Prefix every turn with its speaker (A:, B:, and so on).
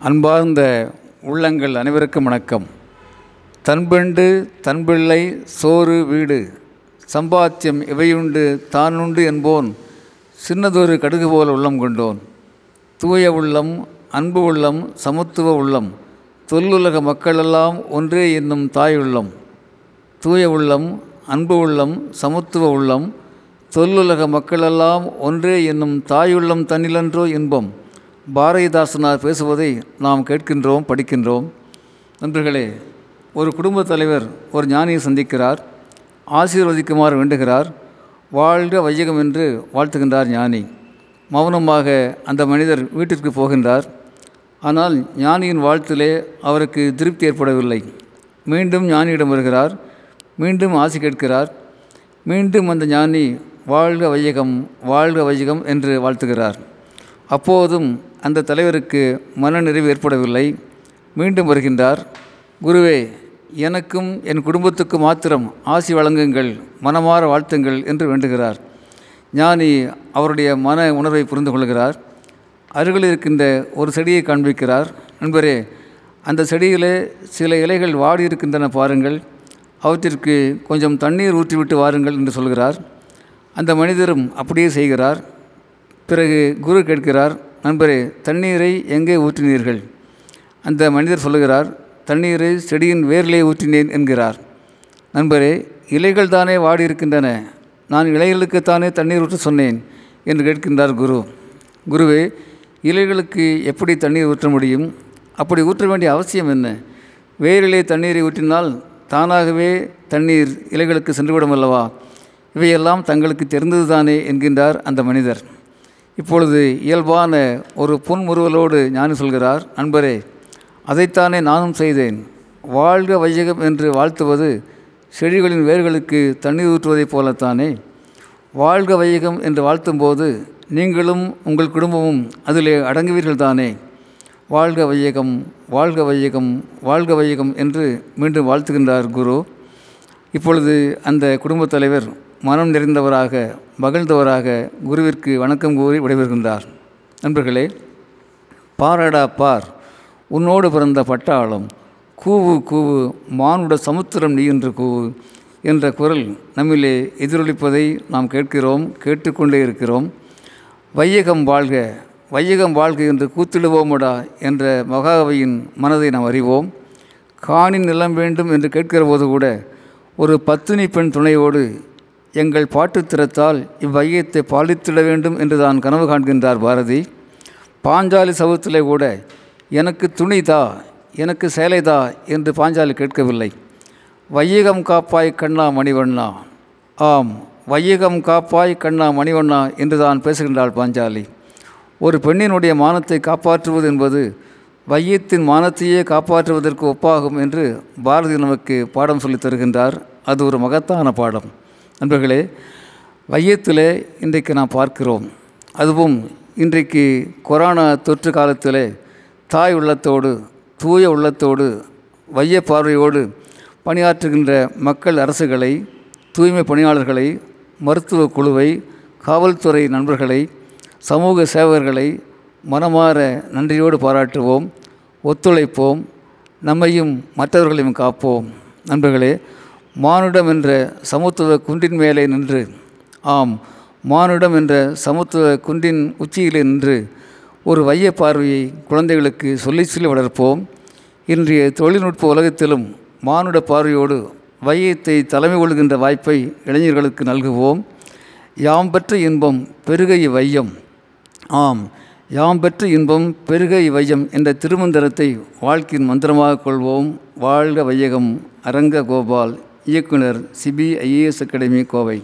A: அன்பார்ந்த உள்ளங்கள் அனைவருக்கும் வணக்கம். தன்பெண்டு தன்பிள்ளை சோறு வீடு சம்பாத்தியம் இவையுண்டு தானுண்டு என்போன் சின்னதொரு கடுகு போல உள்ளம் கொண்டோன். தூய உள்ளம் அன்பு உள்ளம் சமத்துவ உள்ளம் தொல்லுலக மக்களெல்லாம் ஒன்றே என்னும் தாய் உள்ளம். தூய உள்ளம் அன்பு உள்ளம் சமத்துவ உள்ளம் தொல்லுலக மக்களெல்லாம் ஒன்றே என்னும் தாயுள்ளம் தன்னிலன்றோ இன்பம். பாரதிதாசனார் பேசுவதை நாம் கேட்கின்றோம் படிக்கின்றோம். நண்பர்களே ஒரு குடும்பத் தலைவர் ஒரு ஞானியை சந்திக்கிறார். ஆசீர்வதிக்குமாறு வேண்டுகிறார். வாழ்க வையகம் என்று வாழ்த்துகின்றார் ஞானி. மௌனமாக அந்த மனிதர் வீட்டிற்கு போகின்றார். ஆனால் ஞானியின் வாழ்த்திலே அவருக்கு திருப்தி ஏற்படவில்லை. மீண்டும் ஞானியிடம் வருகிறார். மீண்டும் ஆசி கேட்கிறார். மீண்டும் அந்த ஞானி வாழ்க வையகம் வாழ்க வையகம் என்று வாழ்த்துகிறார். அப்போதும் அந்த தலைவருக்கு மனநிறைவு ஏற்படவில்லை. மீண்டும் வருகின்றார். குருவே எனக்கும் என் குடும்பத்துக்கு மாத்திரம் ஆசி வழங்குங்கள் மனமாற வாழ்த்துங்கள் என்று வேண்டுகிறார். ஞானி அவருடைய மன உணர்வை புரிந்து கொள்கிறார். அருகில் இருக்கின்ற ஒரு செடியை காண்பிக்கிறார். நண்பரே அந்த செடியிலே சில இலைகள் வாடி இருக்கின்றன பாருங்கள். அவற்றிற்கு கொஞ்சம் தண்ணீர் ஊற்றிவிட்டு வாருங்கள் என்று சொல்கிறார். அந்த மனிதரும் அப்படியே செய்கிறார். பிறகு குரு கேட்கிறார். நண்பரே தண்ணீரை எங்கே ஊற்றினீர்கள்? அந்த மனிதர் சொல்லுகிறார் தண்ணீரை செடியின் வேரிலே ஊற்றினேன் என்கிறார். நண்பரே இலைகள் தானே வாடி இருக்கின்றன நான் இலைகளுக்குத்தானே தண்ணீர் ஊற்ற சொன்னேன் என்று கேட்கின்றார் குரு. குருவே இலைகளுக்கு எப்படி தண்ணீர் ஊற்ற முடியும்? அப்படி ஊற்ற வேண்டிய அவசியம் என்ன? வேரிலே தண்ணீரை ஊற்றினால் தானாகவே தண்ணீர் இலைகளுக்கு சென்றுவிடும் அல்லவா? இவையெல்லாம் தங்களுக்கு தெரிந்தது தானே என்கின்றார் அந்த மனிதர். இப்பொழுது இயல்பான ஒரு புன்முறுவலோடு ஞானி சொல்கிறார் நண்பரே அதைத்தானே நானும் செய்தேன். வாழ்க வையகம் என்று வாழ்த்துவது செடிகளின் வேர்களுக்கு தண்ணீர் ஊற்றுவதைப் போலத்தானே. வாழ்க வையகம் என்று வாழ்த்தும்போது நீங்களும் உங்கள் குடும்பமும் அதிலே அடங்குவீர்கள் தானே வாழ்க வையகம் வாழ்க வையகம் வாழ்க வையகம் என்று மீண்டும் வாழ்த்துகின்றார் குரு. இப்பொழுது அந்த குடும்பத் தலைவர் மனம் நிறைந்தவராக மகிழ்ந்தவராக குருவிற்கு வணக்கம் கூறி விடைபெறுகின்றார். நண்பர்களே பாரடா பார் உன்னோடு பிறந்த பட்டாளம் கூவு கூவு மானுட சமுத்திரம் நீ என்று கூவு என்ற குரல் நம்மிலே எதிரொலிப்பதை நாம் கேட்கிறோம் கேட்டுக்கொண்டே இருக்கிறோம். வையகம் வாழ்க வையகம் வாழ்க என்று கூத்திடுவோமடா என்ற மகாகவியின் மனதை நாம் அறிவோம். காணின் நிலம் வேண்டும் என்று கேட்கிற போது கூட ஒரு பத்தினி பெண் துணையோடு எங்கள் பாட்டு திறத்தால் இவ்வையத்தை பாலித்திட வேண்டும் என்று தான் கனவு காண்கின்றார் பாரதி. பாஞ்சாலி சவுத்திலே கூட எனக்கு துணிதா எனக்கு சேலைதா என்று பாஞ்சாலி கேட்கவில்லை. வையகம் காப்பாய் கண்ணா மணிவண்ணா. ஆம் வையகம் காப்பாய் கண்ணா மணிவண்ணா என்று தான் பேசுகின்றாள் பாஞ்சாலி. ஒரு பெண்ணினுடைய மானத்தை காப்பாற்றுவது என்பது வையத்தின் மானத்தையே காப்பாற்றுவதற்கு ஒப்பாகும் என்று பாரதி நமக்கு பாடம் சொல்லித் தருகின்றார். அது ஒரு மகத்தான பாடம். நண்பர்களே வையத்தில் இன்றைக்கு நாம் பார்க்கிறோம். அதுவும் இன்றைக்கு கொரோனா தொற்று காலத்தில் தாய் உள்ளத்தோடு தூய உள்ளத்தோடு வைய பார்வையோடு பணியாற்றுகின்ற மக்கள் அரசுகளை தூய்மை பணியாளர்களை மருத்துவ குழுவை காவல்துறை நண்பர்களை சமூக சேவகர்களை மனமாற நன்றியோடு பாராட்டுவோம் ஒத்துழைப்போம் நம்மையும் மற்றவர்களையும் காப்போம். நண்பர்களே மானுடம் என்ற சமத்துவ குன்றின் மேலே நின்று. ஆம் மானுடம் என்ற சமத்துவ குன்றின் உச்சியிலே நின்று ஒரு வைய பார்வையை குழந்தைகளுக்கு சொல்லி சொல்லி வளர்ப்போம். இன்றைய தொழில்நுட்ப உலகத்திலும் மானுட பார்வையோடு வையத்தை தலைமை கொள்கின்ற வாய்ப்பை இளைஞர்களுக்கு நல்குவோம். யாம் பெற்ற இன்பம் பெருகை வையம். ஆம் யாம் பெற்ற இன்பம் பெருகை வையம் என்ற திருமந்திரத்தை வாழ்க்கையின் மந்திரமாக கொள்வோம். வாழ்க வையகம் அரங்க கோபால். இயக்குனர் சிபிஐஏஎஸ் அகாடமி கோவை.